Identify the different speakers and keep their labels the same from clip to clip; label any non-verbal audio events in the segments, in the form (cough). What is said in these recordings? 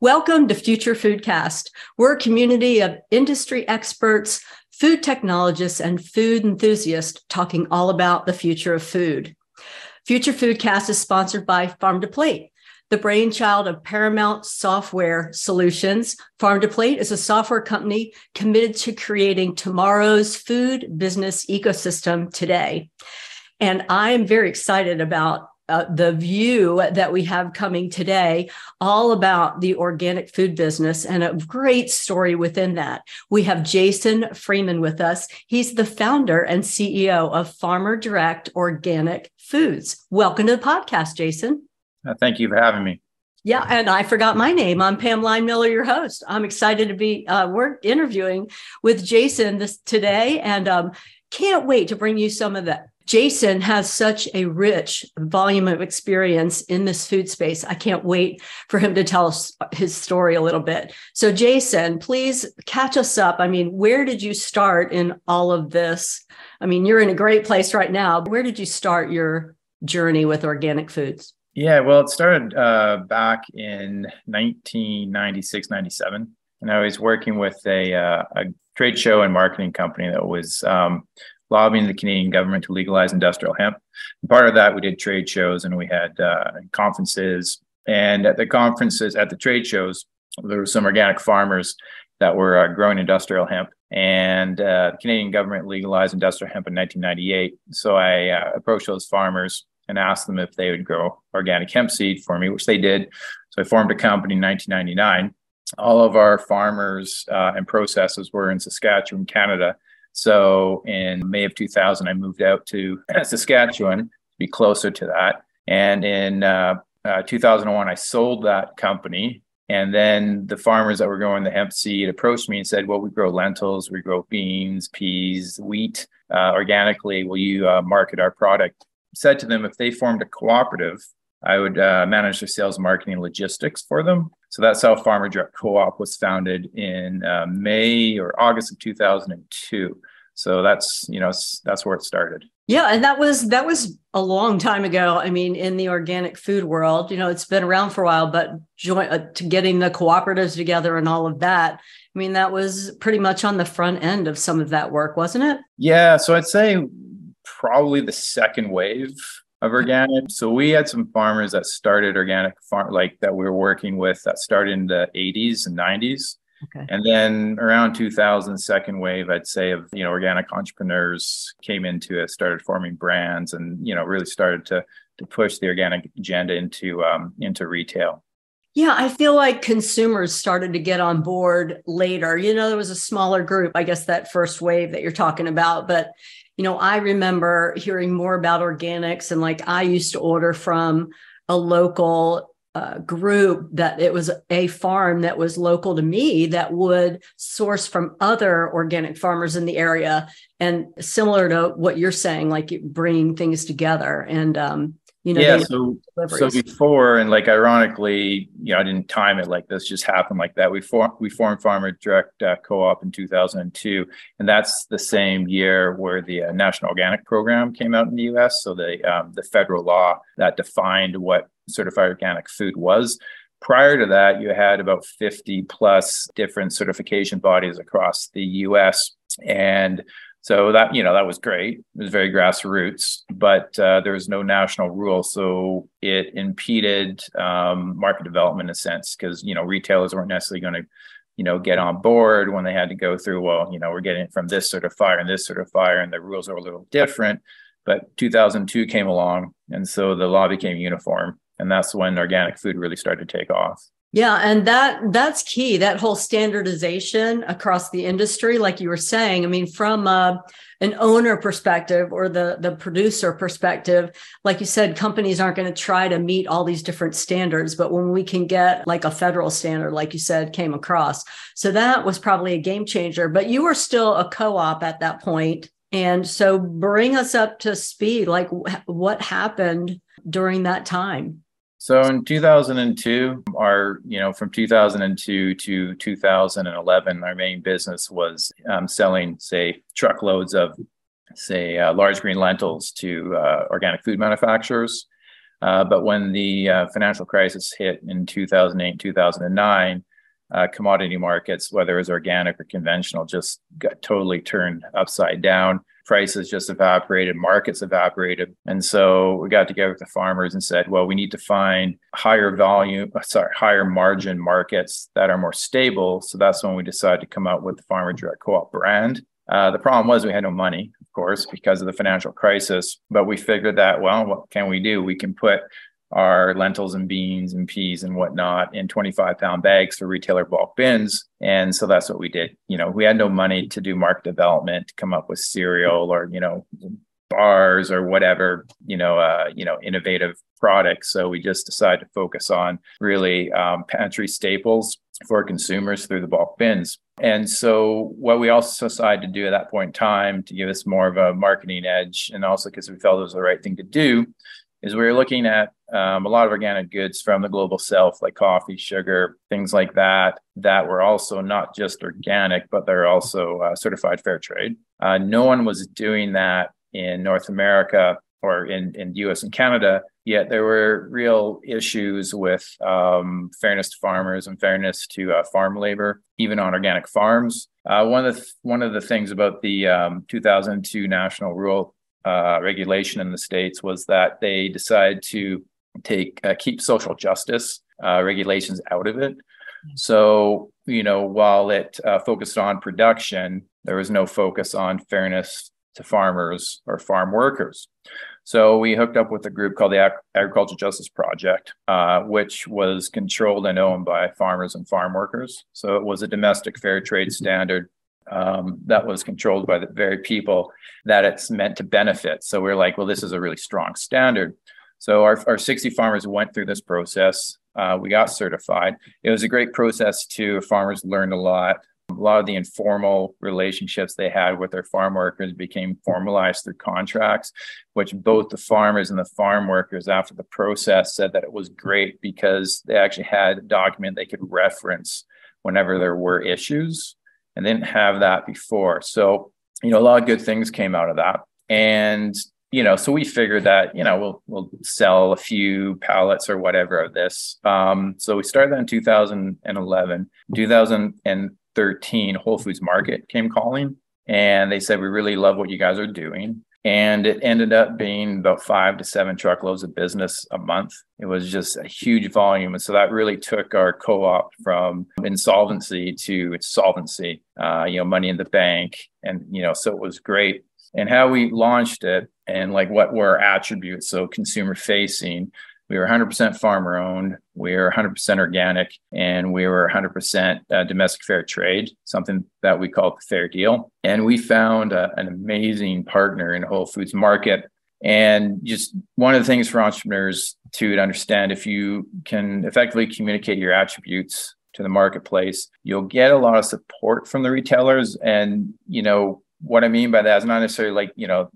Speaker 1: Welcome to Future Foodcast. We're a community of industry experts, food technologists, and food enthusiasts talking all about the future of food. Future Foodcast is sponsored by Farm to Plate, the brainchild of Paramount Software Solutions. Farm to Plate is a software company committed to creating tomorrow's food business ecosystem today. And I am very excited about uh, the view that we have coming today, all about the organic food business and a great story within that. We have Jason Freeman with us. He's the founder and CEO of Farmer Direct Organic Foods. Welcome to the podcast, Jason.
Speaker 2: Uh, thank you for having me.
Speaker 1: Yeah, and I forgot my name. I'm Pam Line Miller, your host. I'm excited to be uh, we're interviewing with Jason this today, and um, can't wait to bring you some of that Jason has such a rich volume of experience in this food space. I can't wait for him to tell us his story a little bit. So, Jason, please catch us up. I mean, where did you start in all of this? I mean, you're in a great place right now. Where did you start your journey with organic foods?
Speaker 2: Yeah, well, it started uh, back in 1996, 97. And I was working with a, uh, a trade show and marketing company that was um, lobbying the Canadian government to legalize industrial hemp. And part of that, we did trade shows and we had uh, conferences. And at the conferences, at the trade shows, there were some organic farmers that were uh, growing industrial hemp. And uh, the Canadian government legalized industrial hemp in 1998. So I uh, approached those farmers and asked them if they would grow organic hemp seed for me, which they did. So I formed a company in 1999. All of our farmers uh, and processes were in Saskatchewan, Canada so in May of 2000, I moved out to (clears throat) Saskatchewan to be closer to that. And in uh, uh, 2001, I sold that company. And then the farmers that were growing the hemp seed approached me and said, Well, we grow lentils, we grow beans, peas, wheat uh, organically. Will you uh, market our product? Said to them, if they formed a cooperative, I would uh, manage their sales, marketing, logistics for them. So that's how Farmer Direct Co-op was founded in uh, May or August of 2002. So that's you know that's where it started.
Speaker 1: Yeah, and that was that was a long time ago. I mean, in the organic food world, you know, it's been around for a while, but joint uh, to getting the cooperatives together and all of that. I mean, that was pretty much on the front end of some of that work, wasn't it?
Speaker 2: Yeah, so I'd say probably the second wave of organic. So we had some farmers that started organic farm like that we were working with that started in the 80s and 90s. Okay. And then around 2000, second wave, I'd say of you know organic entrepreneurs came into it, started forming brands, and you know really started to to push the organic agenda into um, into retail.
Speaker 1: Yeah, I feel like consumers started to get on board later. You know, there was a smaller group, I guess that first wave that you're talking about, but you know, I remember hearing more about organics and like I used to order from a local group that it was a farm that was local to me that would source from other organic farmers in the area. And similar to what you're saying like bringing things together. And um, you know
Speaker 2: yeah so so before and like ironically you know i didn't time it like this just happened like that. We formed we formed farmer direct uh, co-op in 2002 and that's the same year where the uh, national organic program came out in the us so the um, the federal law that defined what certified organic food was. Prior to that you had about 50 plus different certification bodies across the us and so that you know that was great. It was very grassroots, but uh, there was no national rule, so it impeded um, market development in a sense because you know retailers weren't necessarily going to you know get on board when they had to go through. Well, you know we're getting it from this certifier and this certifier, and the rules are a little different. But 2002 came along, and so the law became uniform, and that's when organic food really started to take off.
Speaker 1: Yeah, and that that's key. That whole standardization across the industry, like you were saying. I mean, from uh, an owner perspective or the the producer perspective, like you said, companies aren't going to try to meet all these different standards. But when we can get like a federal standard, like you said, came across, so that was probably a game changer. But you were still a co-op at that point, and so bring us up to speed. Like, what happened during that time?
Speaker 2: So in 2002, our, you know, from 2002 to 2011, our main business was um, selling, say, truckloads of, say, uh, large green lentils to uh, organic food manufacturers. Uh, but when the uh, financial crisis hit in 2008, 2009, uh, commodity markets, whether it was organic or conventional, just got totally turned upside down. Prices just evaporated, markets evaporated. And so we got together with the farmers and said, well, we need to find higher volume, uh, sorry, higher margin markets that are more stable. So that's when we decided to come out with the Farmer Direct Co op brand. Uh, the problem was we had no money, of course, because of the financial crisis. But we figured that, well, what can we do? We can put our lentils and beans and peas and whatnot in 25 pound bags for retailer bulk bins. And so that's what we did. You know, we had no money to do market development, to come up with cereal or, you know, bars or whatever, you know, uh, you know, innovative products. So we just decided to focus on really um, pantry staples for consumers through the bulk bins. And so, what we also decided to do at that point in time to give us more of a marketing edge, and also because we felt it was the right thing to do, is we were looking at um, a lot of organic goods from the global south, like coffee, sugar, things like that, that were also not just organic, but they're also uh, certified fair trade. Uh, no one was doing that in North America or in, in the US and Canada, yet there were real issues with um, fairness to farmers and fairness to uh, farm labor, even on organic farms. Uh, one of the th- one of the things about the um, 2002 national rule uh, regulation in the states was that they decided to take uh, keep social justice uh, regulations out of it. So you know, while it uh, focused on production, there was no focus on fairness to farmers or farm workers. So we hooked up with a group called the Ag- Agricultural Justice Project, uh, which was controlled and owned by farmers and farm workers. So it was a domestic fair trade standard um, that was controlled by the very people that it's meant to benefit. So we're like, well, this is a really strong standard. So our, our 60 farmers went through this process. Uh, we got certified. It was a great process too. Farmers learned a lot. A lot of the informal relationships they had with their farm workers became formalized through contracts, which both the farmers and the farm workers after the process said that it was great because they actually had a document they could reference whenever there were issues and didn't have that before. So, you know, a lot of good things came out of that. And, you know, so we figured that, you know, we'll we'll sell a few pallets or whatever of this. Um, so we started that in 2011. 2013, Whole Foods Market came calling and they said, We really love what you guys are doing. And it ended up being about five to seven truckloads of business a month. It was just a huge volume. And so that really took our co op from insolvency to solvency, uh, you know, money in the bank. And, you know, so it was great. And how we launched it and like what were attributes, so consumer facing, we were 100% farmer owned. We were 100% organic, and we were 100% uh, domestic fair trade, something that we call the fair deal. And we found uh, an amazing partner in Whole Foods Market. And just one of the things for entrepreneurs to, understand if you can effectively communicate your attributes to the marketplace, you'll get a lot of support from the retailers. And, you know, what I mean by that is not necessarily like, you know,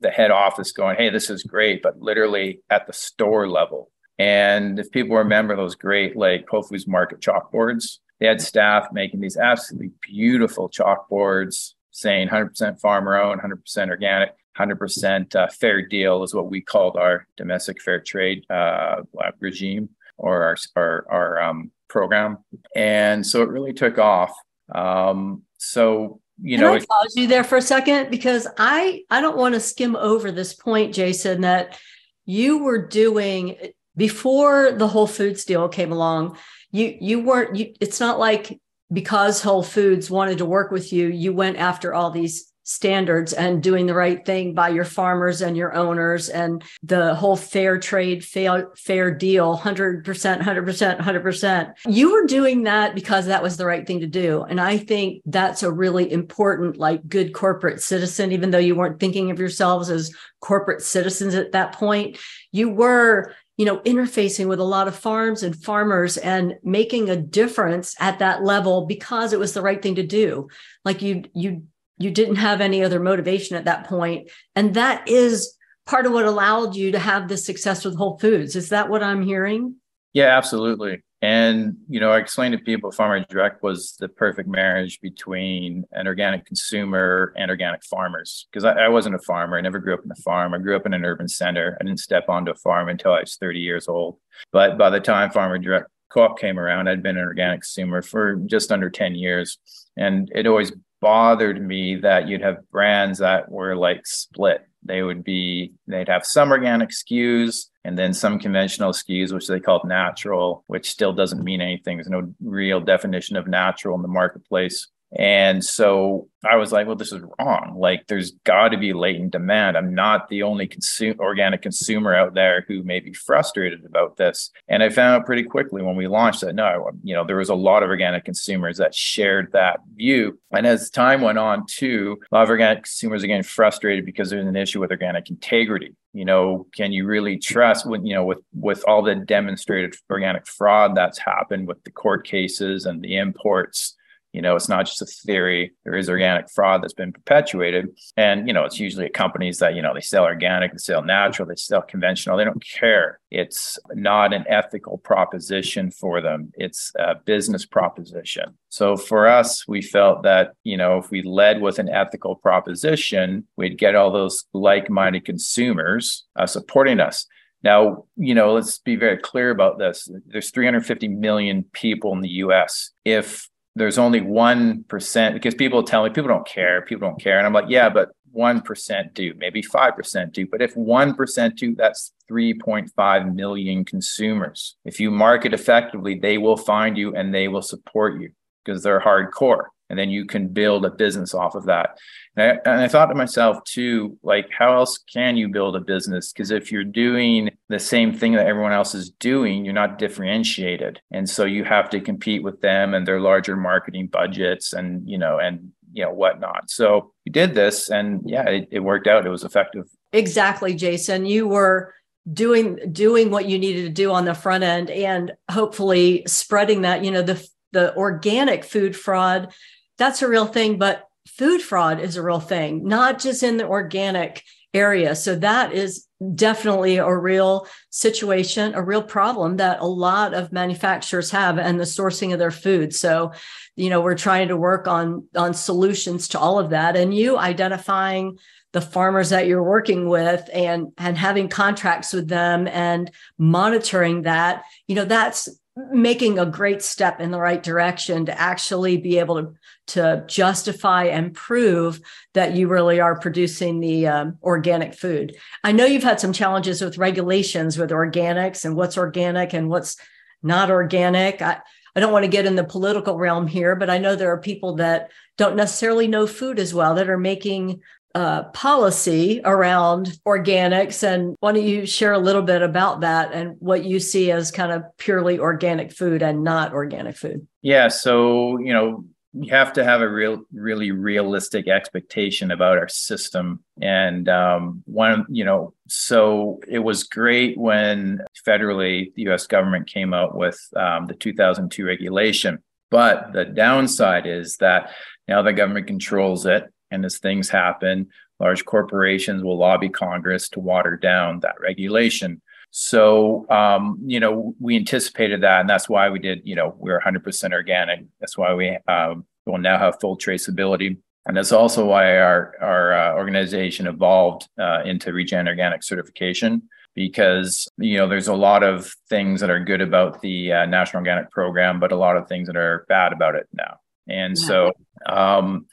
Speaker 2: the head office going, hey, this is great, but literally at the store level. And if people remember those great like Whole Foods Market chalkboards, they had staff making these absolutely beautiful chalkboards saying 100% farmer owned, 100% organic, 100% uh, fair deal is what we called our domestic fair trade uh, regime or our, our, our um, program. And so it really took off. Um, so you
Speaker 1: Can
Speaker 2: know,
Speaker 1: I pause you there for a second because I I don't want to skim over this point, Jason, that you were doing before the Whole Foods deal came along. You you weren't. You, it's not like because Whole Foods wanted to work with you, you went after all these standards and doing the right thing by your farmers and your owners and the whole fair trade fair, fair deal 100% 100% 100% you were doing that because that was the right thing to do. And i think that's a really important like good corporate citizen even though you weren't thinking of yourselves as corporate citizens at that point you were you know interfacing with a lot of farms and farmers and making a difference at that level because it was the right thing to do. Like you you you didn't have any other motivation at that point and that is part of what allowed you to have this success with whole foods is that what i'm hearing
Speaker 2: yeah absolutely And, you know, I explained to people Farmer Direct was the perfect marriage between an organic consumer and organic farmers. Because I, I, wasn't a farmer. I never grew up in a farm. I grew up in an urban center. I didn't step onto a farm until I was 30 years old. But by the time Farmer Direct Co-op came around, I'd been an organic consumer for just under 10 years. And it always bothered me that you'd have brands that were like split. They would be, they'd have some organic SKUs and then some conventional SKUs, which they called natural, which still doesn't mean anything. There's no real definition of natural in the marketplace. And so I was like, well, this is wrong. Like, there's got to be latent demand. I'm not the only consume, organic consumer out there who may be frustrated about this. And I found out pretty quickly when we launched that, no, you know, there was a lot of organic consumers that shared that view. And as time went on, too, a lot of organic consumers are getting frustrated because there's an issue with organic integrity. You know, can you really trust when, you know, with, with all the demonstrated organic fraud that's happened with the court cases and the imports? You know, it's not just a theory. There is organic fraud that's been perpetuated. And, you know, it's usually at companies that, you know, they sell organic, they sell natural, they sell conventional. They don't care. It's not an ethical proposition for them, it's a business proposition. So for us, we felt that, you know, if we led with an ethical proposition, we'd get all those like minded consumers uh, supporting us. Now, you know, let's be very clear about this. There's 350 million people in the US. If there's only 1% because people tell me people don't care, people don't care. And I'm like, yeah, but 1% do, maybe 5% do. But if 1% do, that's 3.5 million consumers. If you market effectively, they will find you and they will support you because they're hardcore and then you can build a business off of that. And I, and I thought to myself too, like, how else can you build a business? Because if you're doing the same thing that everyone else is doing, you're not differentiated, and so you have to compete with them and their larger marketing budgets, and you know, and you know whatnot. So we did this, and yeah, it, it worked out. It was effective.
Speaker 1: Exactly, Jason. You were doing doing what you needed to do on the front end and hopefully spreading that you know the the organic food fraud that's a real thing, but food fraud is a real thing, not just in the organic area. So that is definitely a real situation, a real problem that a lot of manufacturers have and the sourcing of their food. So, you know, we're trying to work on on solutions to all of that and you identifying the farmers that you're working with and and having contracts with them and monitoring that, you know, that's making a great step in the right direction to actually be able to to justify and prove that you really are producing the um, organic food. I know you've had some challenges with regulations with organics and what's organic and what's not organic. I, I don't want to get in the political realm here, but I know there are people that don't necessarily know food as well that are making uh, policy around organics. And why don't you share a little bit about that and what you see as kind of purely organic food and not organic food?
Speaker 2: Yeah. So, you know, you have to have a real, really realistic expectation about our system. And um, one, you know, so it was great when federally the US government came out with um, the 2002 regulation. But the downside is that now the government controls it and as things happen, large corporations will lobby Congress to water down that regulation. So, um, you know, we anticipated that, and that's why we did. You know, we're 100% organic. That's why we um, will now have full traceability, and that's also why our our uh, organization evolved uh, into Regen Organic certification because you know there's a lot of things that are good about the uh, National Organic Program, but a lot of things that are bad about it now. And yeah. so, um,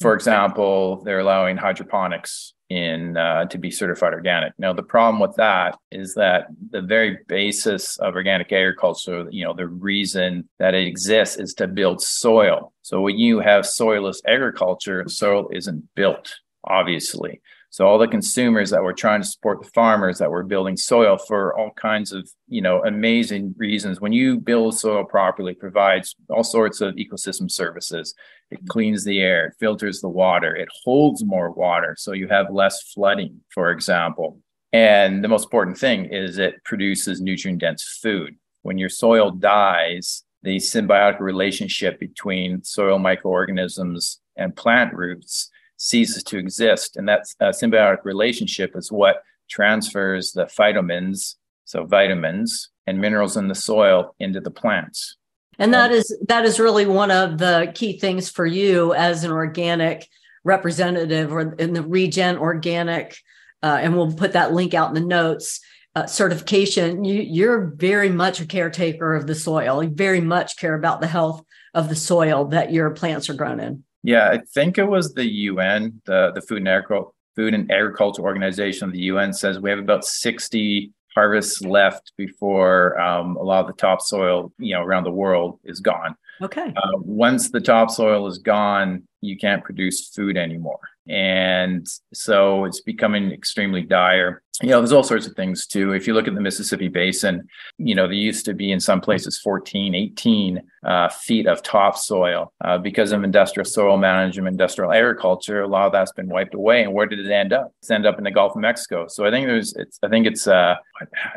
Speaker 2: for example, they're allowing hydroponics in uh, to be certified organic. Now, the problem with that is that the very basis of organic agriculture, you know, the reason that it exists is to build soil. So when you have soilless agriculture, soil isn't built, obviously. So all the consumers that were trying to support the farmers that were building soil for all kinds of, you know, amazing reasons. When you build soil properly, provides all sorts of ecosystem services. It cleans the air, it filters the water, it holds more water. So you have less flooding, for example. And the most important thing is it produces nutrient dense food. When your soil dies, the symbiotic relationship between soil microorganisms and plant roots ceases to exist. And that uh, symbiotic relationship is what transfers the phytamins, so vitamins, and minerals in the soil into the plants.
Speaker 1: And that is that is really one of the key things for you as an organic representative or in the regen organic uh, and we'll put that link out in the notes uh, certification you, you're very much a caretaker of the soil you very much care about the health of the soil that your plants are grown in
Speaker 2: yeah i think it was the un the, the food and agriculture food and agriculture organization of the un says we have about 60 harvests left before um, a lot of the topsoil you know around the world is gone
Speaker 1: Okay.
Speaker 2: Uh, once the topsoil is gone, you can't produce food anymore. And so it's becoming extremely dire. You know, there's all sorts of things too. If you look at the Mississippi Basin, you know, there used to be in some places 14, 18 uh, feet of topsoil uh, because of industrial soil management, industrial agriculture. A lot of that's been wiped away. And where did it end up? It's end up in the Gulf of Mexico. So I think there's, it's, I think it's, uh,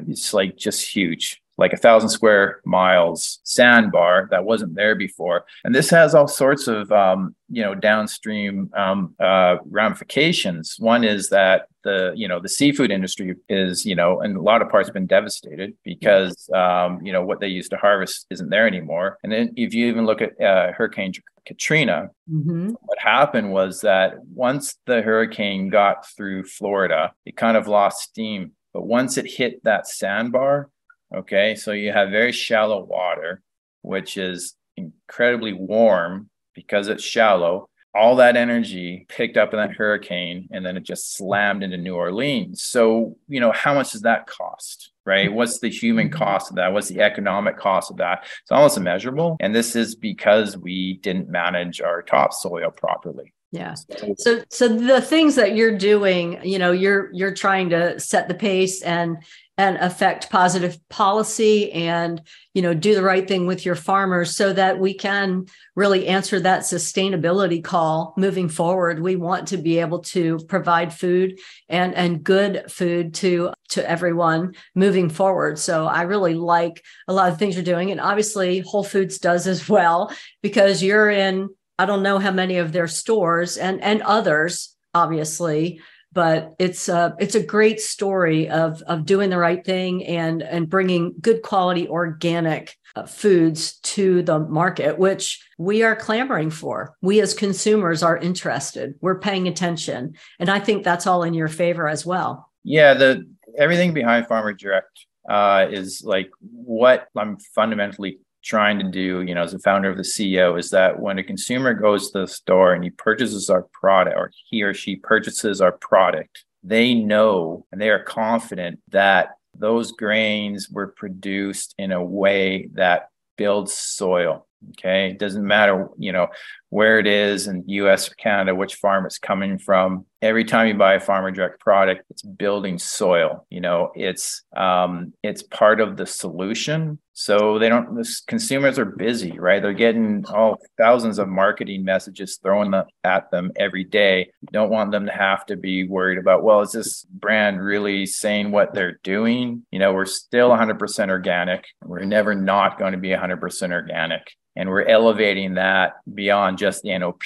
Speaker 2: it's like just huge like a thousand square miles sandbar that wasn't there before. And this has all sorts of um, you know downstream um, uh, ramifications. One is that the you know the seafood industry is you know in a lot of parts been devastated because um, you know what they used to harvest isn't there anymore. And then if you even look at uh, Hurricane Katrina, mm-hmm. what happened was that once the hurricane got through Florida, it kind of lost steam. But once it hit that sandbar, Okay, so you have very shallow water, which is incredibly warm because it's shallow. All that energy picked up in that hurricane and then it just slammed into New Orleans. So, you know, how much does that cost? Right? What's the human mm-hmm. cost of that? What's the economic cost of that? It's almost immeasurable. And this is because we didn't manage our topsoil properly.
Speaker 1: Yeah. So so the things that you're doing, you know, you're you're trying to set the pace and and affect positive policy and you know do the right thing with your farmers so that we can really answer that sustainability call moving forward. We want to be able to provide food and and good food to to everyone moving forward. So i really like a lot of things you're doing. And obviously whole foods does as well because you're in i don't know how many of their stores and and others obviously but it's a it's a great story of of doing the right thing and and bringing good quality organic uh, foods to the market which we are clamoring for. We as consumers are interested. We're paying attention. And i think that's all in your favor as well.
Speaker 2: Yeah the everything behind farmer direct uh, is like what i'm fundamentally trying to do, you know, as a founder of the CEO, is that when a consumer goes to the store and he purchases our product or he or she purchases our product, they know and they are confident that those grains were produced in a way that builds soil. Okay. It doesn't matter, you know, where it is in US or Canada, which farm it's coming from. Every time you buy a farmer direct product, it's building soil. You know, it's um, it's part of the solution. So they don't the consumers are busy, right? They're getting all thousands of marketing messages thrown at them every day. Don't want them to have to be worried about, well, is this brand really saying what they're doing? You know, we're still 100% organic. We're never not going to be 100% organic and we're elevating that beyond just the NOP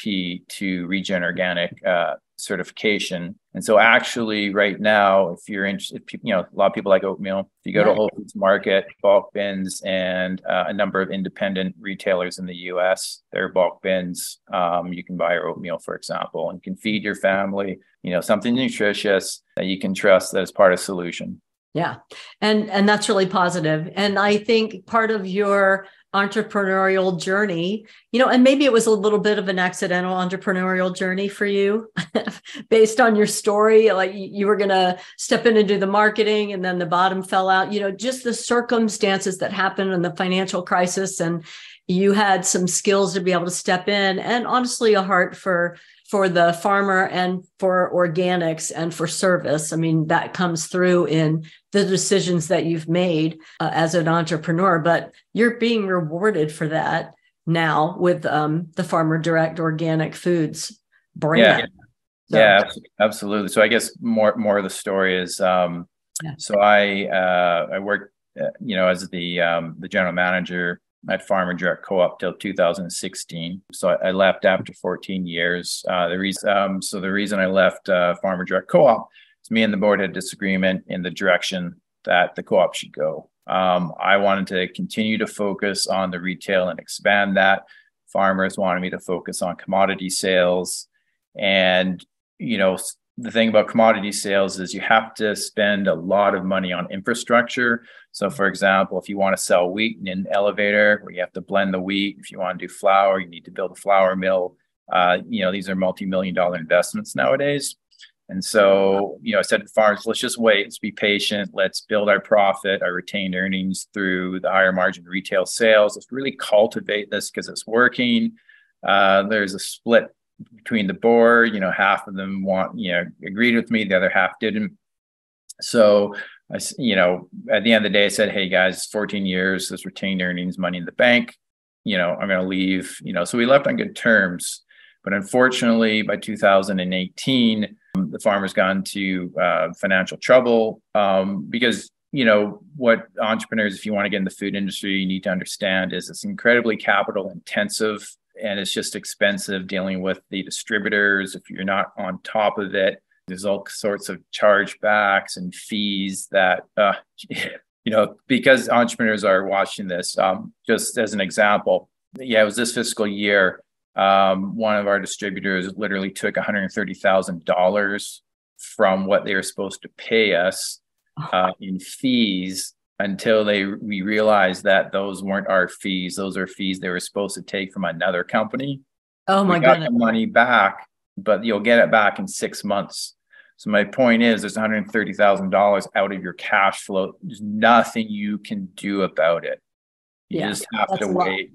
Speaker 2: to Regen Organic uh, certification. And so, actually, right now, if you're interested, you know, a lot of people like oatmeal. If you go right. to Whole Foods Market, bulk bins, and uh, a number of independent retailers in the U.S., their bulk bins, um, you can buy your oatmeal, for example, and can feed your family. You know, something nutritious that you can trust that is part of solution.
Speaker 1: Yeah, and and that's really positive. And I think part of your entrepreneurial journey. You know and maybe it was a little bit of an accidental entrepreneurial journey for you (laughs) based on your story. Like you were going to step in and do the marketing and then the bottom fell out. You know just the circumstances that happened in the financial crisis and you had some skills to be able to step in and honestly a heart for for the farmer and for organics and for service. I mean, that comes through in the decisions that you've made uh, as an entrepreneur, but you're being rewarded for that now with um, the Farmer Direct Organic Foods brand.
Speaker 2: Yeah. So. yeah, absolutely. So I guess more more of the story is um, yeah. so I uh, I worked uh, you know as the um, the general manager at Farmer Direct Co-op till 2016. So I, I left after 14 years. Uh, the reason, um, so the reason I left uh, Farmer Direct Co-op is me and the board had disagreement in the direction that the co-op should go. Um, I wanted to continue to focus on the retail and expand that. Farmers wanted me to focus on commodity sales. And, you know, the thing about commodity sales is you have to spend a lot of money on infrastructure. So, for example, if you want to sell wheat in an elevator where you have to blend the wheat, if you want to do flour, you need to build a flour mill. Uh, you know, these are multi-million dollar investments nowadays. And so, you know, I said to farmers, let's just wait, let's be patient, let's build our profit, our retained earnings through the higher margin retail sales. Let's really cultivate this because it's working. Uh, there's a split between the board. You know, half of them want, you know, agreed with me, the other half didn't. So, I, you know, at the end of the day, I said, hey guys, 14 years, this retained earnings, money in the bank. You know, I'm going to leave. You know, so we left on good terms. But unfortunately, by 2018, the farmers got into uh, financial trouble um, because you know what entrepreneurs, if you want to get in the food industry, you need to understand is it's incredibly capital intensive and it's just expensive dealing with the distributors. If you're not on top of it, there's all sorts of chargebacks and fees that uh, (laughs) you know because entrepreneurs are watching this. Um, just as an example, yeah, it was this fiscal year um, one of our distributors literally took $130,000 from what they were supposed to pay us oh. uh, in fees until they we realized that those weren't our fees; those are fees they were supposed to take from another company.
Speaker 1: Oh my
Speaker 2: god! Got the money back, but you'll get it back in six months. So my point is, there's one hundred thirty thousand dollars out of your cash flow. There's nothing you can do about it. You yeah, just have to wait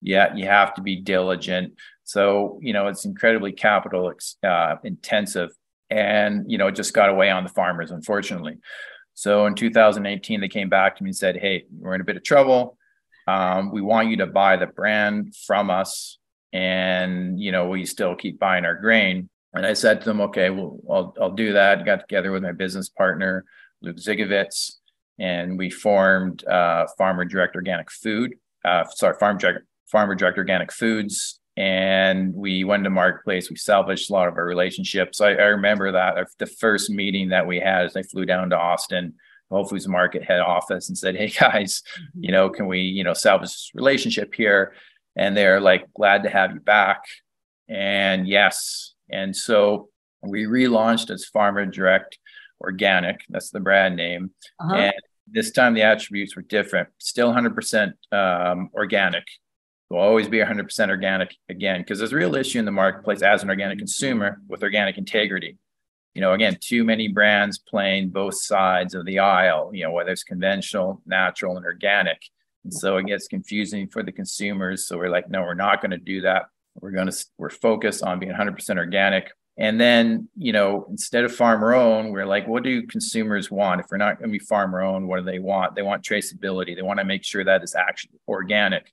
Speaker 2: yeah, you have to be diligent. So, you know, it's incredibly capital uh, intensive. And, you know, it just got away on the farmers, unfortunately. So in 2018, they came back to me and said, Hey, we're in a bit of trouble. Um, we want you to buy the brand from us. And, you know, we still keep buying our grain. And I said to them, okay, well, I'll, I'll do that. Got together with my business partner, Luke Zigovitz, and we formed uh, Farmer Direct Organic Food. Uh, sorry, Farm Direct Farmer Direct Organic Foods, and we went to marketplace. We salvaged a lot of our relationships. I, I remember that the first meeting that we had as I flew down to Austin, Whole Foods Market head office, and said, "Hey (laughs) guys, mm-hmm. you know, can we you know salvage this relationship here?" And they're like, "Glad to have you back." And yes, and so we relaunched as Farmer Direct Organic. That's the brand name. Uh-huh. And this time the attributes were different. Still 100% um, organic, will always be 100% organic again because there's a real issue in the marketplace as an organic consumer with organic integrity. You know again too many brands playing both sides of the aisle you know whether it's conventional natural and organic. And so it gets confusing for the consumers. So we're like no we're not going to do that. We're going to we're focused on being 100% organic. And then you know instead of farmer own we're like what do consumers want? If we're not going to be farmer own what do they want? They want traceability. They want to make sure that it's actually organic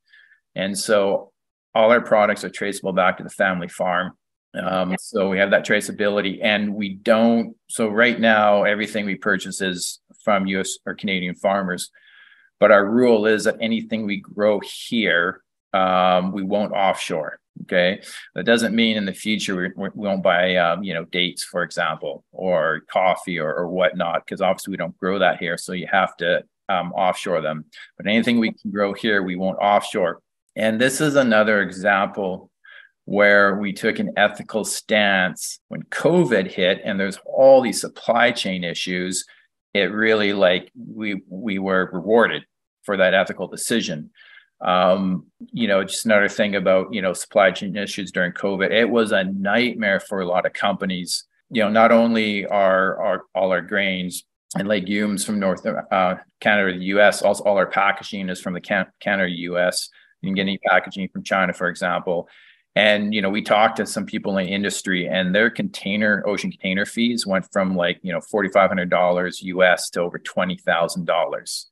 Speaker 2: and so all our products are traceable back to the family farm. Um, so we have that traceability and we don't. So right now, everything we purchase is from US or Canadian farmers. But our rule is that anything we grow here, um, we won't offshore. Okay. That doesn't mean in the future we, we won't buy, um, you know, dates, for example, or coffee or, or whatnot, because obviously we don't grow that here. So you have to um, offshore them. But anything we can grow here, we won't offshore. And this is another example where we took an ethical stance when COVID hit and there's all these supply chain issues. It really like we we were rewarded for that ethical decision. Um, you know, just another thing about you know supply chain issues during COVID. It was a nightmare for a lot of companies. You know, not only are our all our grains and legumes from North uh, Canada, the U.S. Also, all our packaging is from the can- Canada, U.S and any packaging from China, for example. And you know, we talked to some people in the industry, and their container ocean container fees went from like you know forty five hundred dollars US to over twenty thousand dollars.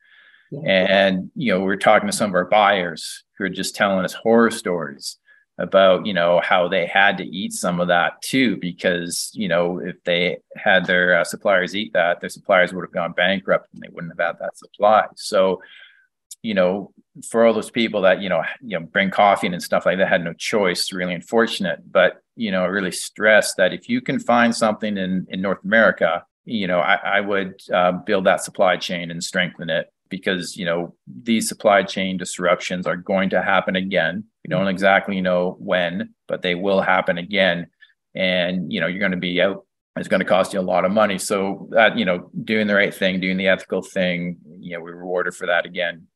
Speaker 2: And you know, we we're talking to some of our buyers who are just telling us horror stories about you know how they had to eat some of that too because you know if they had their uh, suppliers eat that their suppliers would have gone bankrupt and they wouldn't have had that supply so you know, for all those people that you know, you know, bring coffee and stuff like that had no choice. Really unfortunate, but you know, really stress that if you can find something in in North America, you know, I, I would uh, build that supply chain and strengthen it because you know these supply chain disruptions are going to happen again. We don't exactly know when, but they will happen again, and you know you're going to be out. It's going to cost you a lot of money. So that you know, doing the right thing, doing the ethical thing, you know, we're rewarded for that again.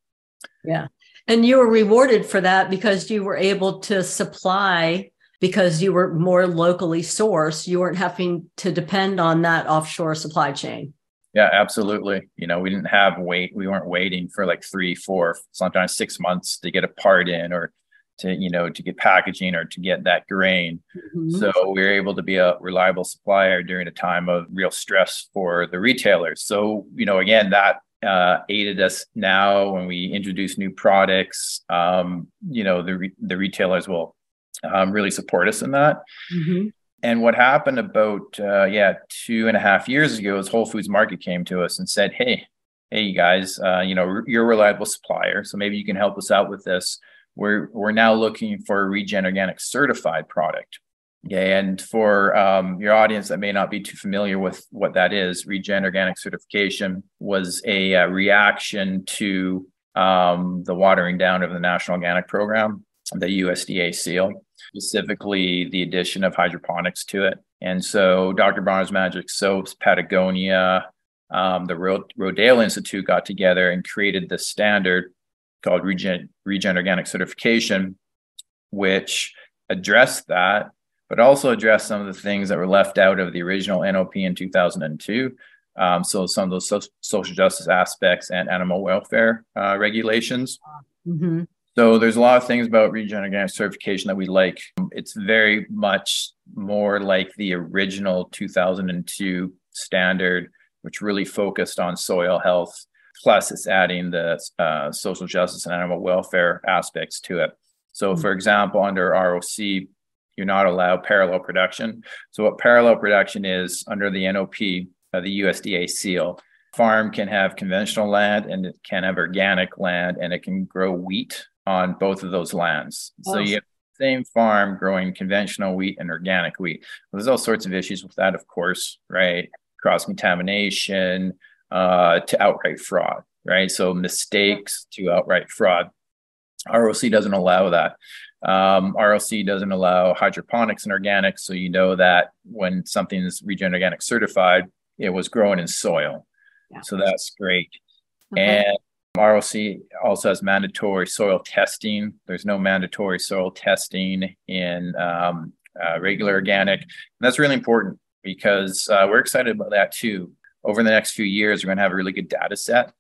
Speaker 1: Yeah, and you were rewarded for that because you were able to supply because you were more locally sourced. You weren't having to depend on that offshore supply chain.
Speaker 2: Yeah, absolutely. You know, we didn't have wait. We weren't waiting for like three, four, sometimes six months to get a part in or to, you know, to get packaging or to get that grain. Mm-hmm. So we were able to be a reliable supplier during a time of real stress for the retailers. So, you know, again, that uh, aided us now when we introduce new products. Um, you know, the, re- the retailers will um, really support us in that. Mm-hmm. And what happened about uh, yeah two and a half years ago is Whole Foods Market came to us and said, "Hey, hey, you guys, uh, you know you're a reliable supplier, so maybe you can help us out with this. We're we're now looking for a Regen Organic certified product." Yeah, and for um, your audience that may not be too familiar with what that is, Regen Organic certification was a, uh, reaction to um, the watering down of the National Organic Program, the USDA seal specifically the addition of hydroponics to it. And so Dr. Bronner's Magic Soaps, Patagonia, um, the Rodale Institute got together and created this standard called Regen, Regen Organic Certification, which addressed that, but also address some of the things that were left out of the original NOP in 2002. Um, so some of those so- social justice aspects and animal welfare uh, regulations. Mm-hmm. So there's a lot of things about Regen Organic certification that we like. It's very much more like the original 2002 standard, which really focused on soil health. Plus, it's adding the uh, social justice and animal welfare aspects to it. So, mm-hmm. for example, under ROC, you're not allowed parallel production. So, what parallel production is under the NOP, uh, the USDA seal, farm can have conventional land and it can have organic land and it can grow wheat on both of those lands. Oh. So you have the same farm growing conventional wheat and organic wheat. Well, there's all sorts of issues with that, of course, right? Cross contamination uh, to outright fraud, right? So mistakes to outright fraud. ROC doesn't allow that. Um, ROC doesn't allow hydroponics and organics. So you know that when something is regen organic certified, it was grown in soil. Yeah. So that's great. Okay. And ROC also has mandatory soil testing. There's no mandatory soil testing in um, uh, regular organic. And that's really important because uh, we're excited about that too. Over the next few years, we're going to have a really good data set.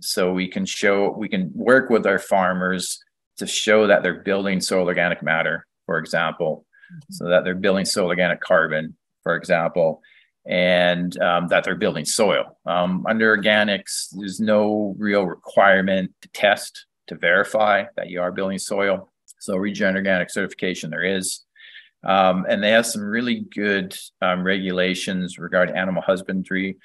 Speaker 2: So we can show, we can work with our farmers to show that they're building soil organic matter, for example, mm-hmm. so that they're building soil organic carbon, for example and um, that they're building soil. Um, under organics, there's no real requirement to test to verify that you are building soil. So, regen organic certification there is. Um, and they have some really good um, regulations regarding animal husbandry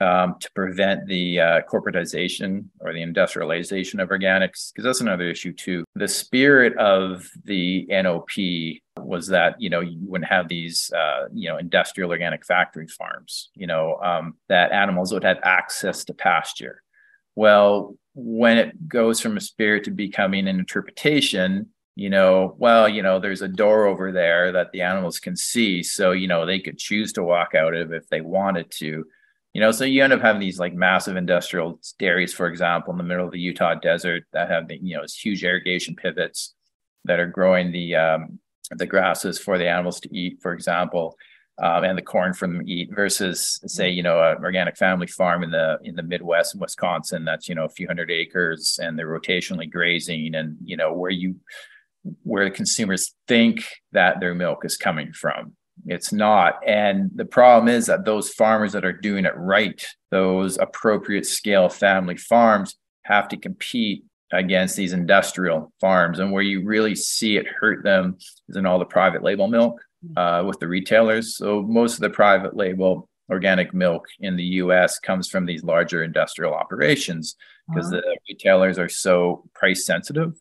Speaker 2: um, to prevent the uh, corporatization or the industrialization of organics, because that's another issue too. The spirit of the NOP was that you know you wouldn't have these uh, you know industrial organic factory farms, you know um, that animals would have access to pasture. Well, when it goes from a spirit to becoming an interpretation, you know, well, you know, there's a door over there that the animals can see, so you know they could choose to walk out of if they wanted to you know so you end up having these like massive industrial dairies for example in the middle of the utah desert that have the you know these huge irrigation pivots that are growing the um, the grasses for the animals to eat for example um, and the corn for them to eat versus say you know an organic family farm in the in the midwest in wisconsin that's you know a few hundred acres and they're rotationally grazing and you know where you where the consumers think that their milk is coming from it's not. And the problem is that those farmers that are doing it right, those appropriate scale family farms, have to compete against these industrial farms. And where you really see it hurt them is in all the private label milk uh, with the retailers. So most of the private label organic milk in the US comes from these larger industrial operations because uh-huh. the retailers are so price sensitive.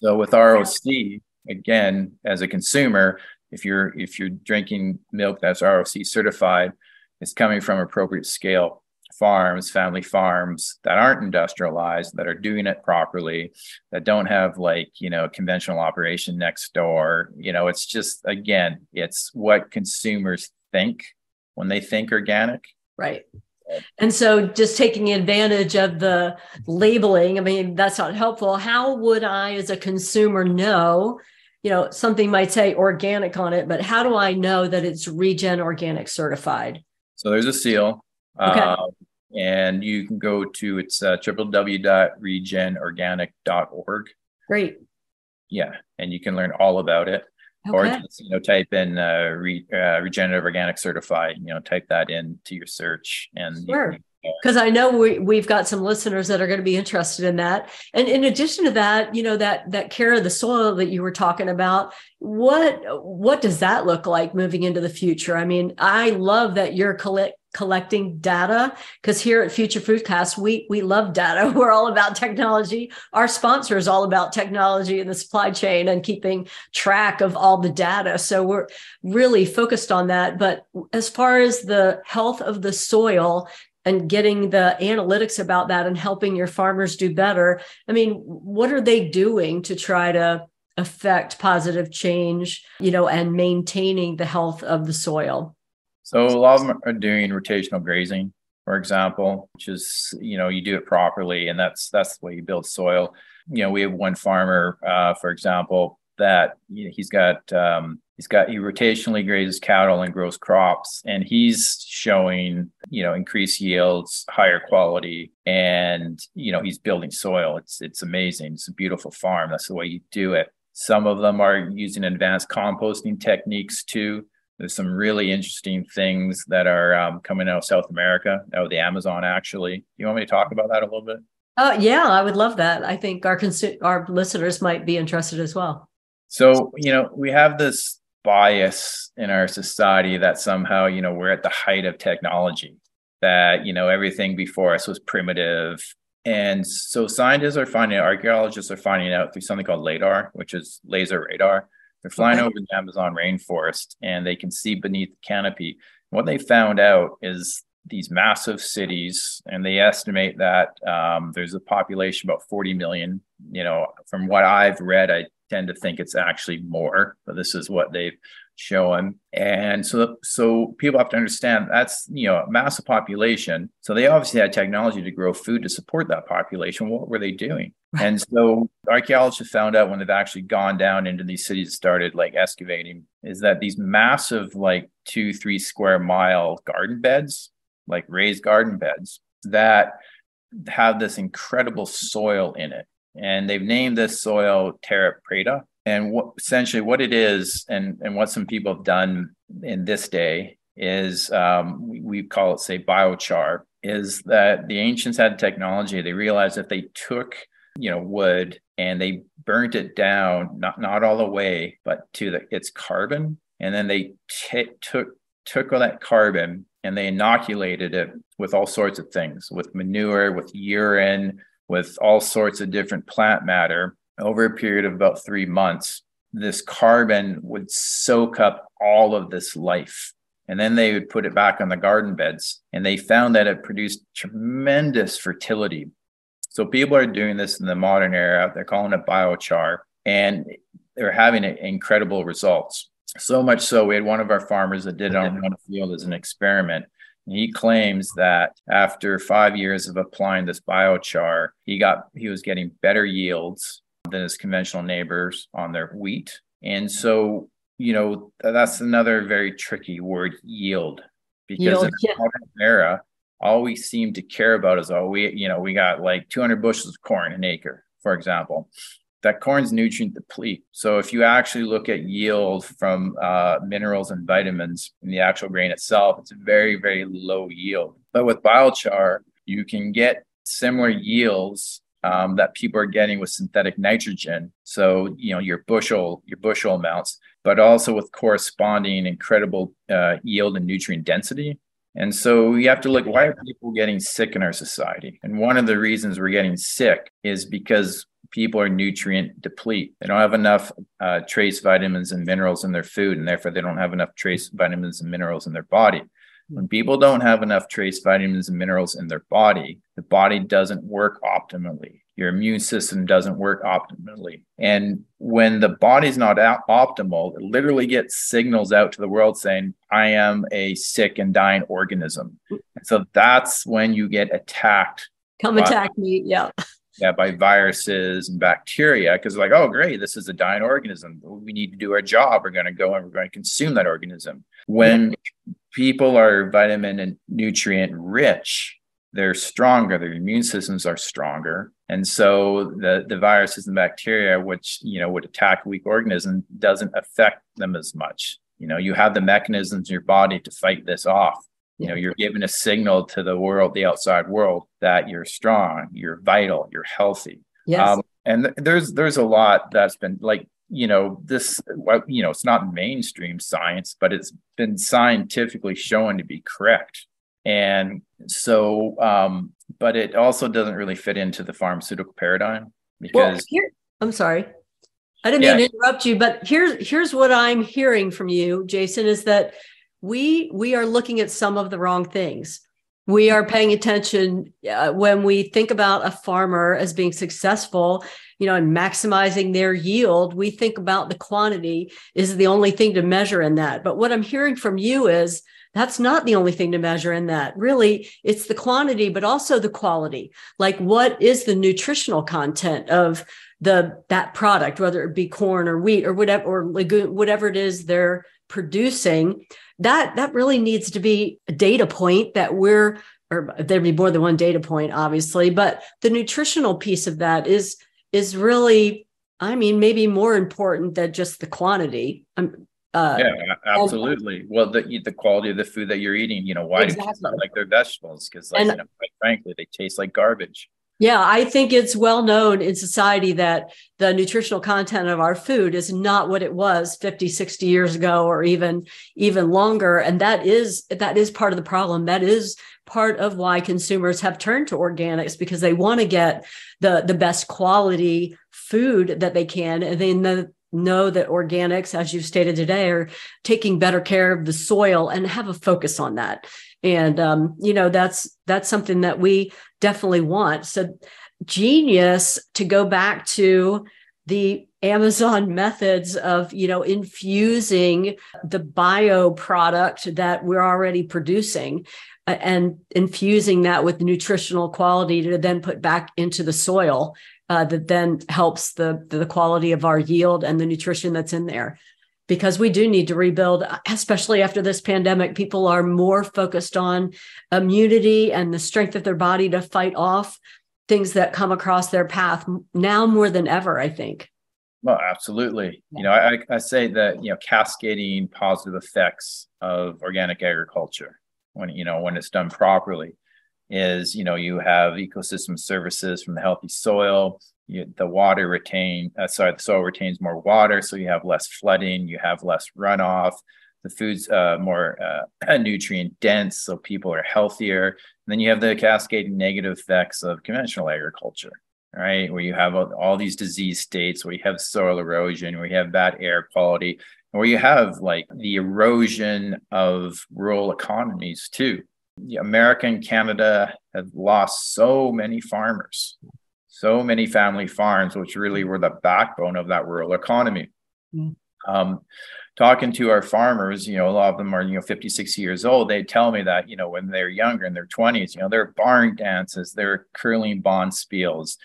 Speaker 2: So with ROC, again, as a consumer, if you're if you're drinking milk that's ROC certified, it's coming from appropriate scale farms, family farms that aren't industrialized, that are doing it properly, that don't have like, you know, conventional operation next door. You know, it's just, again, it's what consumers think when they think organic.
Speaker 1: Right. And so just taking advantage of the labeling, I mean, that's not helpful. How would I, as a consumer, know? You know, something might say organic on it, but how do I know that it's Regen Organic certified?
Speaker 2: So there's a seal. Okay. Uh, and you can go to it's uh, www.regenorganic.org.
Speaker 1: Great.
Speaker 2: Yeah, and you can learn all about it. Okay. Or just you know type in uh, re, uh, regenerative organic certified. You know, type that into your search, and
Speaker 1: sure. Because I know we we've got some listeners that are going to be interested in that. And in addition to that, you know that that care of the soil that you were talking about, what what does that look like moving into the future? I mean, I love that you're collect collecting data because here at Future Foodcast, we we love data. (laughs) We're all about technology. Our sponsor is all about technology in the supply chain and keeping track of all the data. So we're really focused on that. But as far as the health of the soil and getting the analytics about that and helping your farmers do better, I mean, what are they doing to try to affect positive change, you know, and maintaining the health of the soil?
Speaker 2: So a lot of them are doing rotational grazing, for example, which is you know you do it properly, and that's that's the way you build soil. You know, we have one farmer, uh, for example, that he's got um, he's got he rotationally grazes cattle and grows crops, and he's showing you know increased yields, higher quality, and you know he's building soil. It's it's amazing. It's a beautiful farm. That's the way you do it. Some of them are using advanced composting techniques too there's some really interesting things that are um, coming out of South America, out of the Amazon. Actually, you want me to talk about that a little bit?
Speaker 1: Uh, yeah, I would love that. I think our consu- our listeners might be interested as well.
Speaker 2: So you know, we have this bias in our society that somehow you know we're at the height of technology, that you know everything before us was primitive, and so scientists are finding, archaeologists are finding out through something called LADAR, which is laser radar they're flying okay. over the Amazon rainforest and they can see beneath the canopy. What they found out is these massive cities, and they estimate that um, there's a population about 40 million. You know, from what I've read, I tend to think it's actually more, but this is what they've shown. And so, so people have to understand that's you know a massive population. So they obviously had technology to grow food to support that population. What were they doing? And so archaeologists found out when they've actually gone down into these cities, started like excavating, is that these massive like two, three square mile garden beds, like raised garden beds, that have this incredible soil in it. And they've named this soil terra preta and what, essentially what it is and, and what some people have done in this day is um, we, we, call it say biochar is that the ancients had technology. They realized if they took you know wood and they burnt it down not not all the way but to the its carbon. And then they t- took took all that carbon and they inoculated it with all sorts of things with manure with urine with all sorts of different plant matter over a period of about three months, this carbon would soak up all of this life. And then they would put it back on the garden beds. And they found that it produced tremendous fertility. So people are doing this in the modern era. They're calling it biochar. And they're having incredible results. So much so, we had one of our farmers that did it on (laughs) one field as an experiment. He claims that after five years of applying this biochar, he got he was getting better yields than his conventional neighbors on their wheat. And so, you know, that's another very tricky word, yield, because yield, in the yeah. modern era, all we seem to care about is, oh, we, you know, we got like 200 bushels of corn an acre, for example. That corn's nutrient deplete. So if you actually look at yield from uh, minerals and vitamins in the actual grain itself, it's a very, very low yield. But with biochar, you can get similar yields um, that people are getting with synthetic nitrogen. So you know your bushel your bushel amounts, but also with corresponding incredible uh, yield and nutrient density. And so you have to look why are people getting sick in our society? And one of the reasons we're getting sick is because people are nutrient deplete. They don't have enough uh, trace vitamins and minerals in their food, and therefore they don't have enough trace vitamins and minerals in their body. When people don't have enough trace vitamins and minerals in their body, the body doesn't work optimally. Your immune system doesn't work optimally. And when the body's not optimal, it literally gets signals out to the world saying, I am a sick and dying organism. And so that's when you get attacked.
Speaker 1: Come attack me. Yeah.
Speaker 2: Yeah, by viruses and bacteria. Because, like, oh, great, this is a dying organism. We need to do our job. We're going to go and we're going to consume that organism. When people are vitamin and nutrient rich, they're stronger, their immune systems are stronger. And so the, the viruses and bacteria, which you know would attack weak organism, doesn't affect them as much. You know, you have the mechanisms in your body to fight this off. You know, you're giving a signal to the world, the outside world, that you're strong, you're vital, you're healthy.
Speaker 1: Yes. Um,
Speaker 2: and th- there's there's a lot that's been like you know this you know it's not mainstream science but it's been scientifically shown to be correct and so um but it also doesn't really fit into the pharmaceutical paradigm because well,
Speaker 1: here, i'm sorry i didn't yeah. mean to interrupt you but here's here's what i'm hearing from you jason is that we we are looking at some of the wrong things. We are paying attention uh, when we think about a farmer as being successful you know and maximizing their yield we think about the quantity is the only thing to measure in that. But what i'm hearing from you is that's not the only thing to measure in that. Really it's the quantity but also the quality. Like what is the nutritional content of the that product whether it be corn or wheat or whatever or legume whatever it is they're producing that that really needs to be a data point that we're or there'd be more than one data point obviously but the nutritional piece of that is is really i mean maybe more important than just the quantity um,
Speaker 2: uh, yeah, absolutely. And, well, the the quality of the food that you're eating, you know, why exactly. do people like their vegetables? Because, like, and, you know, quite frankly, they taste like garbage.
Speaker 1: Yeah, I think it's well known in society that the nutritional content of our food is not what it was 50, 60 years ago or even even longer and that is that is part of the problem. That is part of why consumers have turned to organics because they want to get the the best quality food that they can and then the know that organics, as you've stated today, are taking better care of the soil and have a focus on that. And um, you know, that's that's something that we definitely want. So genius to go back to the Amazon (laughs) methods of, you know, infusing the bio product that we're already producing uh, and infusing that with nutritional quality to then put back into the soil uh, that then helps the the quality of our yield and the nutrition that's in there because we do need to rebuild especially after this pandemic people are more focused on immunity and the strength of their body to fight off things that come across their path now more than ever i think
Speaker 2: well absolutely yeah. you know I, I say that you know cascading positive effects of organic agriculture when you know when it's done properly is you know you have ecosystem services from the healthy soil you, the water retain uh, sorry the soil retains more water so you have less flooding you have less runoff. The food's uh, more uh, (clears throat) nutrient dense so people are healthier. And then you have the cascading negative effects of conventional agriculture right? Where you have all, these disease states where you have soil erosion where you have bad air quality where you have like the erosion of rural economies too. America and Canada have lost so many farmers, so many family farms, which really were the backbone of that rural economy. Mm. Um, talking to our farmers, you know, a lot of them are, you know, 50, 60 years old. They tell me that, you know, when they're younger in their 20s, you know, there are barn dances, there are curling bonspiels.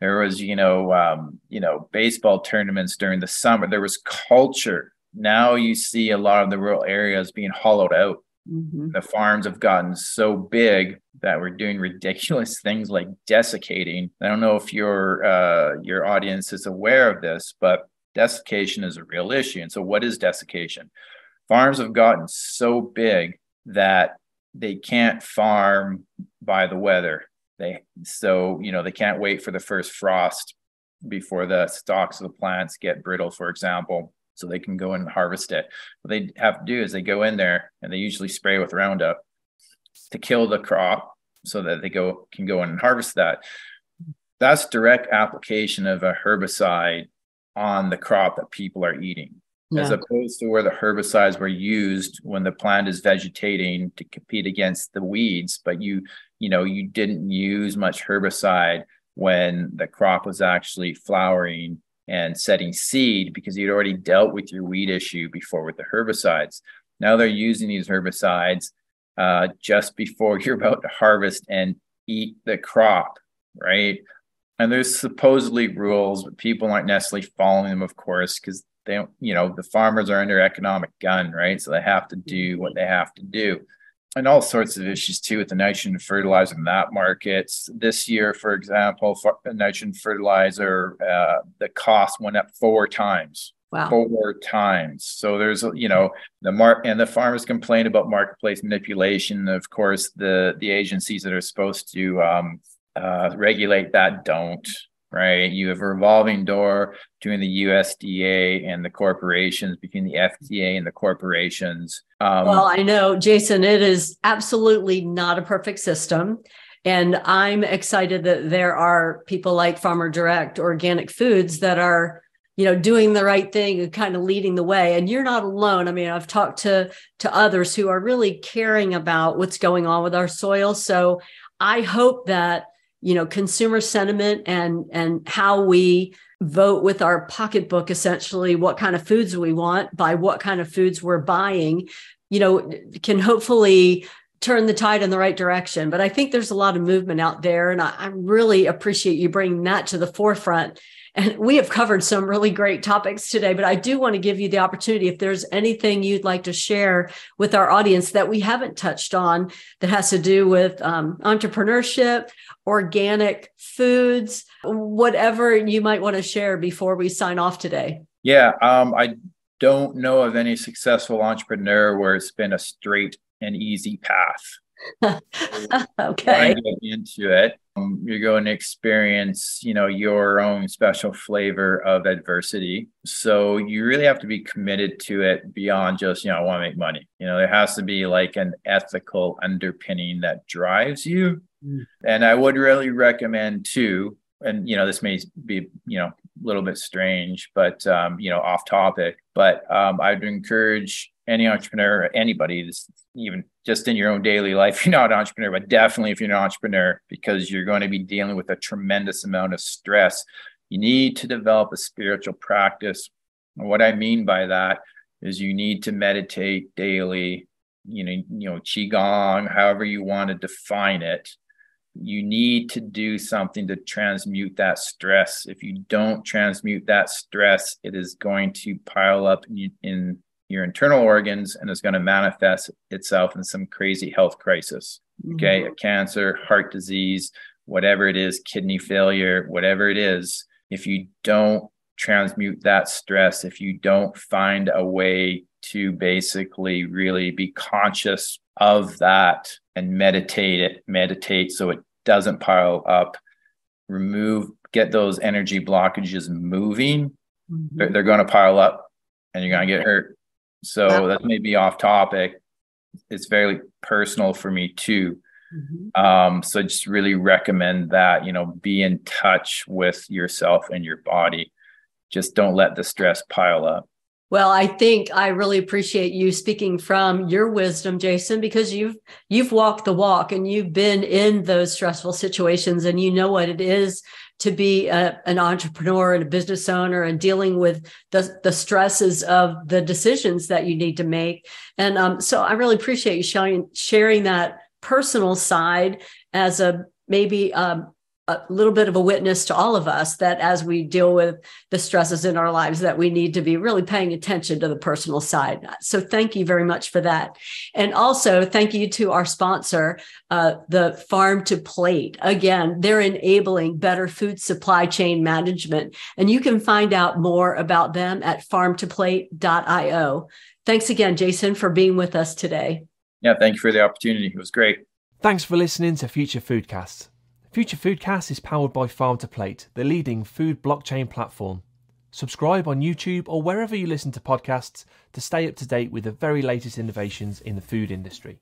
Speaker 2: There was, you know, um, you know, baseball tournaments during the summer. There was culture. Now you see a lot of the rural areas being hollowed out Mm-hmm. The farms have gotten so big that we're doing ridiculous (laughs) things like desiccating. I don't know if your uh, your audience is aware of this, but desiccation is a real issue. And so, what is desiccation? Farms have gotten so big that they can't farm by the weather. They so you know they can't wait for the first frost before the stalks of the plants get brittle, for example so they can go in and harvest it. What they have to do is they go in there and they usually spray with Roundup to kill the crop so that they go can go in and harvest that. That's direct application of a herbicide on the crop that people are eating. yeah. as opposed to where the herbicides were used when the plant is vegetating to compete against the weeds but you you know you didn't use much herbicide when the crop was actually flowering and setting seed because you'd already dealt with your weed issue before with the herbicides now they're using these herbicides uh, just before (laughs) you're about to harvest and eat the crop right and there's supposedly rules but people aren't necessarily following them of course because they don't, you know, the farmers are under economic gun, right? So they have to do what they have to do. And all sorts of issues too with the nitrogen fertilizer in that markets. This year, for example, for nitrogen fertilizer, uh, the cost went up four times.
Speaker 1: Wow.
Speaker 2: Four times. So there's, you know, the mark and the farmers complain about marketplace manipulation. Of course, the the agencies that are supposed to um, uh, regulate that don't right? You have a revolving door between the USDA and the corporations, between the FDA and the corporations.
Speaker 1: Um, well, I know, Jason, it is absolutely not a perfect system. And I'm excited that there are people like Farmer Direct, Organic Foods that are you know doing the right thing and kind of leading the way and you're not alone i mean i've talked to to others who are really caring about what's going on with our soil so i hope that you know consumer sentiment and and how we vote with our pocketbook essentially what kind of foods we want by what kind of foods we're buying you know can hopefully turn the tide in the right direction. But i think there's a lot of movement out there and i, I really appreciate you bringing that to the forefront and we have covered some really great topics today, but I do want to give you the opportunity if there's anything you'd like to share with our audience that we haven't touched on that has to do with um, entrepreneurship, organic foods, whatever you might want to share before we sign off today.
Speaker 2: Yeah, um, I don't know of any successful entrepreneur where it's been a straight and easy path. (laughs)
Speaker 1: okay.
Speaker 2: Into it, um, you're going to experience, you know, your own special flavor of adversity. So you really have to be committed to it beyond just, you know, I want to make money. You know, there has to be like an ethical underpinning that drives you. Mm. And I would really recommend too, and you know, this may be, you know, a little bit strange, but um, you know, off topic. But um, I'd encourage any entrepreneur, anybody, even just in your own daily life, (laughs) you're not an entrepreneur, but definitely if you're an entrepreneur, because you're going to be dealing with a tremendous amount of stress, you need to develop a spiritual practice. And what I mean by that is you need to meditate daily, you know, you know, qigong, however you want to define it. You need to do something to transmute that stress. If you don't transmute that stress, it is going to pile up in, in your internal organs and is going to manifest itself in some crazy health crisis. Okay, mm-hmm. a cancer, heart disease, whatever it is, kidney failure, whatever it is. If you don't transmute that stress, if you don't find a way to basically really be conscious of that and meditate it, meditate so it doesn't pile up, remove, get those energy blockages moving, mm-hmm. they're, they're going to pile up and you're going to get hurt. So that may be off topic. It's very personal for me too. Mm-hmm. Um, so just really recommend that, you know, be in touch with yourself and your body. Just don't let the stress pile up.
Speaker 1: Well, I think I really appreciate you speaking from your wisdom, Jason, because you've you've walked the walk and you've been in those stressful situations and you know what it is to be a, an entrepreneur and a business owner and dealing with the, the stresses of the decisions that you need to make. And um, so I really appreciate you sharing, sharing that personal side as a maybe um, a little bit of a witness to all of us that as we deal with the stresses in our lives that we need to be really paying attention to the personal side. So thank you very much for that. And also thank you to our sponsor uh, the farm to plate. Again they're enabling better food supply chain management and you can find out more about them at farmtoplate.io thanks again jason for being with us today.
Speaker 2: Yeah thank you for the opportunity. It was great.
Speaker 3: Thanks for listening to future foodcasts Future Foodcast is powered by Farm to Plate, the leading food blockchain platform. Subscribe on YouTube or wherever you listen to podcasts to stay up to date with the very latest innovations in the food industry.